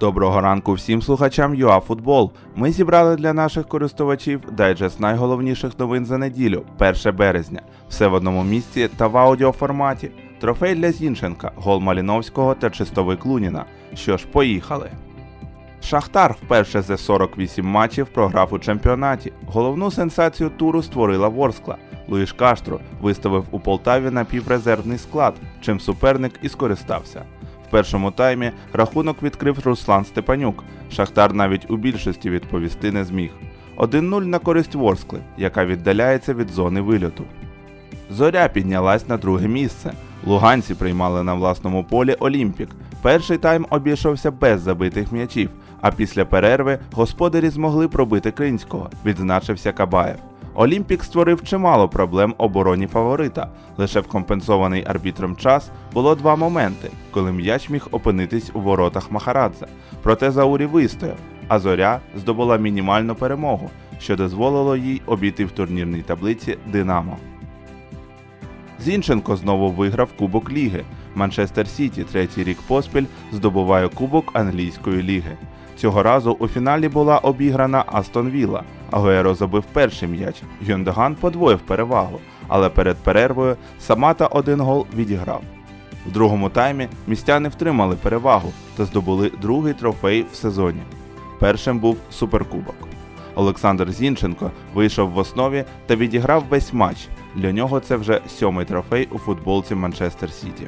Доброго ранку всім слухачам ЮАФутбол. Ми зібрали для наших користувачів дайджест найголовніших новин за неділю, 1 березня. Все в одному місці та в аудіоформаті. Трофей для Зінченка, гол Маліновського та чистовик Луніна. Що ж, поїхали. Шахтар вперше за 48 матчів програв у чемпіонаті. Головну сенсацію туру створила Ворскла. Луїш Каштро виставив у Полтаві напіврезервний склад, чим суперник і скористався. В першому таймі рахунок відкрив Руслан Степанюк. Шахтар навіть у більшості відповісти не зміг. 1-0 на користь Ворскли, яка віддаляється від зони вильоту. Зоря піднялась на друге місце. Луганці приймали на власному полі Олімпік. Перший тайм обійшовся без забитих м'ячів, а після перерви господарі змогли пробити Кринського, відзначився Кабаєв. Олімпік створив чимало проблем обороні фаворита. Лише в компенсований арбітром час було два моменти, коли м'яч міг опинитись у воротах Махарадзе. Проте Заурі вистояв, а зоря здобула мінімальну перемогу, що дозволило їй обійти в турнірній таблиці Динамо. Зінченко знову виграв Кубок Ліги. Манчестер Сіті третій рік поспіль здобуває Кубок англійської ліги. Цього разу у фіналі була обіграна Астон Вілла. Агуеро забив перший м'яч. Гюндаган подвоїв перевагу, але перед перервою Самата один гол відіграв. В другому таймі містяни втримали перевагу та здобули другий трофей в сезоні. Першим був суперкубок. Олександр Зінченко вийшов в основі та відіграв весь матч. Для нього це вже сьомий трофей у футболці Манчестер Сіті.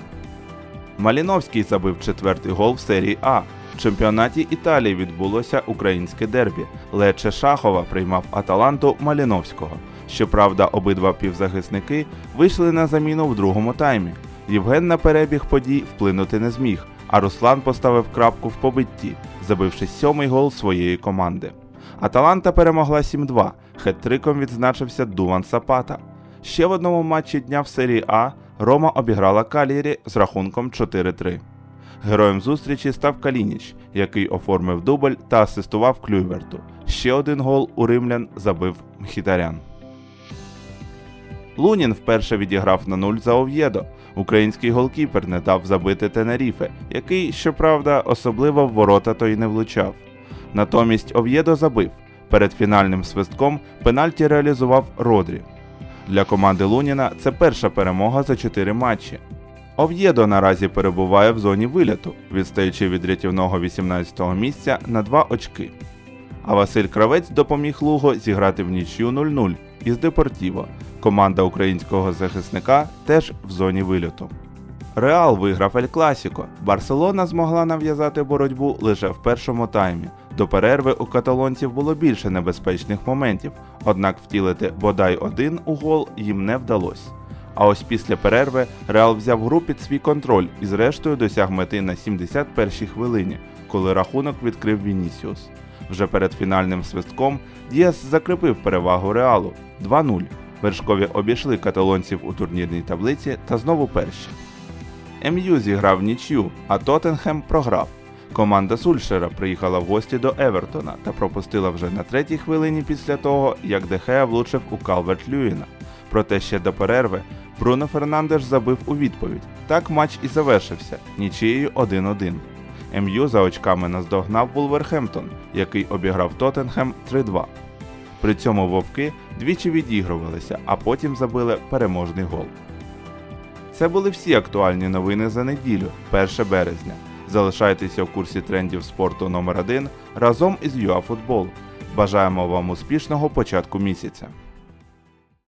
Маліновський забив четвертий гол в серії А. В чемпіонаті Італії відбулося українське дербі. Лече Шахова приймав Аталанту Маліновського. Щоправда, обидва півзахисники вийшли на заміну в другому таймі. Євген на перебіг подій вплинути не зміг, а Руслан поставив крапку в побитті, забивши сьомий гол своєї команди. Аталанта перемогла 7-2. Хет-триком відзначився Дуван Сапата. Ще в одному матчі дня в серії А Рома обіграла Калірі з рахунком 4-3. Героєм зустрічі став Калініч, який оформив дубль та асистував Клюйверту. Ще один гол у римлян забив Мхітарян. Лунін вперше відіграв на нуль за Ов'єдо. Український голкіпер не дав забити Тенеріфе, який, щоправда, особливо в ворота то й не влучав. Натомість Ов'єдо забив. Перед фінальним свистком пенальті реалізував Родрі. Для команди Луніна це перша перемога за 4 матчі. Ов'єдо наразі перебуває в зоні виліту, відстаючи від рятівного 18-го місця на 2 очки. А Василь Кравець допоміг Луго зіграти внічию 0-0 із Депортіво. Команда українського захисника теж в зоні вильоту. Реал виграв Ель Класіко. Барселона змогла нав'язати боротьбу лише в першому таймі. До перерви у каталонців було більше небезпечних моментів, однак втілити бодай один у гол їм не вдалося. А ось після перерви Реал взяв гру під свій контроль і зрештою досяг мети на 71-й хвилині, коли рахунок відкрив Вінісіус. Вже перед фінальним свистком Діас закріпив перевагу Реалу 2-0. Вершкові обійшли каталонців у турнірній таблиці та знову перші. МЮ зіграв нічю, а Тоттенхем програв. Команда Сульшера приїхала в гості до Евертона та пропустила вже на третій хвилині після того, як Дехея влучив у Калверт Люїна. Проте ще до перерви Бруно Фернандеш забив у відповідь. Так матч і завершився нічиєю 1-1. МЮ за очками наздогнав Вулверхемптон, який обіграв Тоттенхем 3-2. При цьому вовки двічі відігрувалися, а потім забили переможний гол. Це були всі актуальні новини за неділю, 1 березня. Залишайтеся в курсі трендів спорту номер 1 разом із ЮАФутбол. Бажаємо вам успішного початку місяця.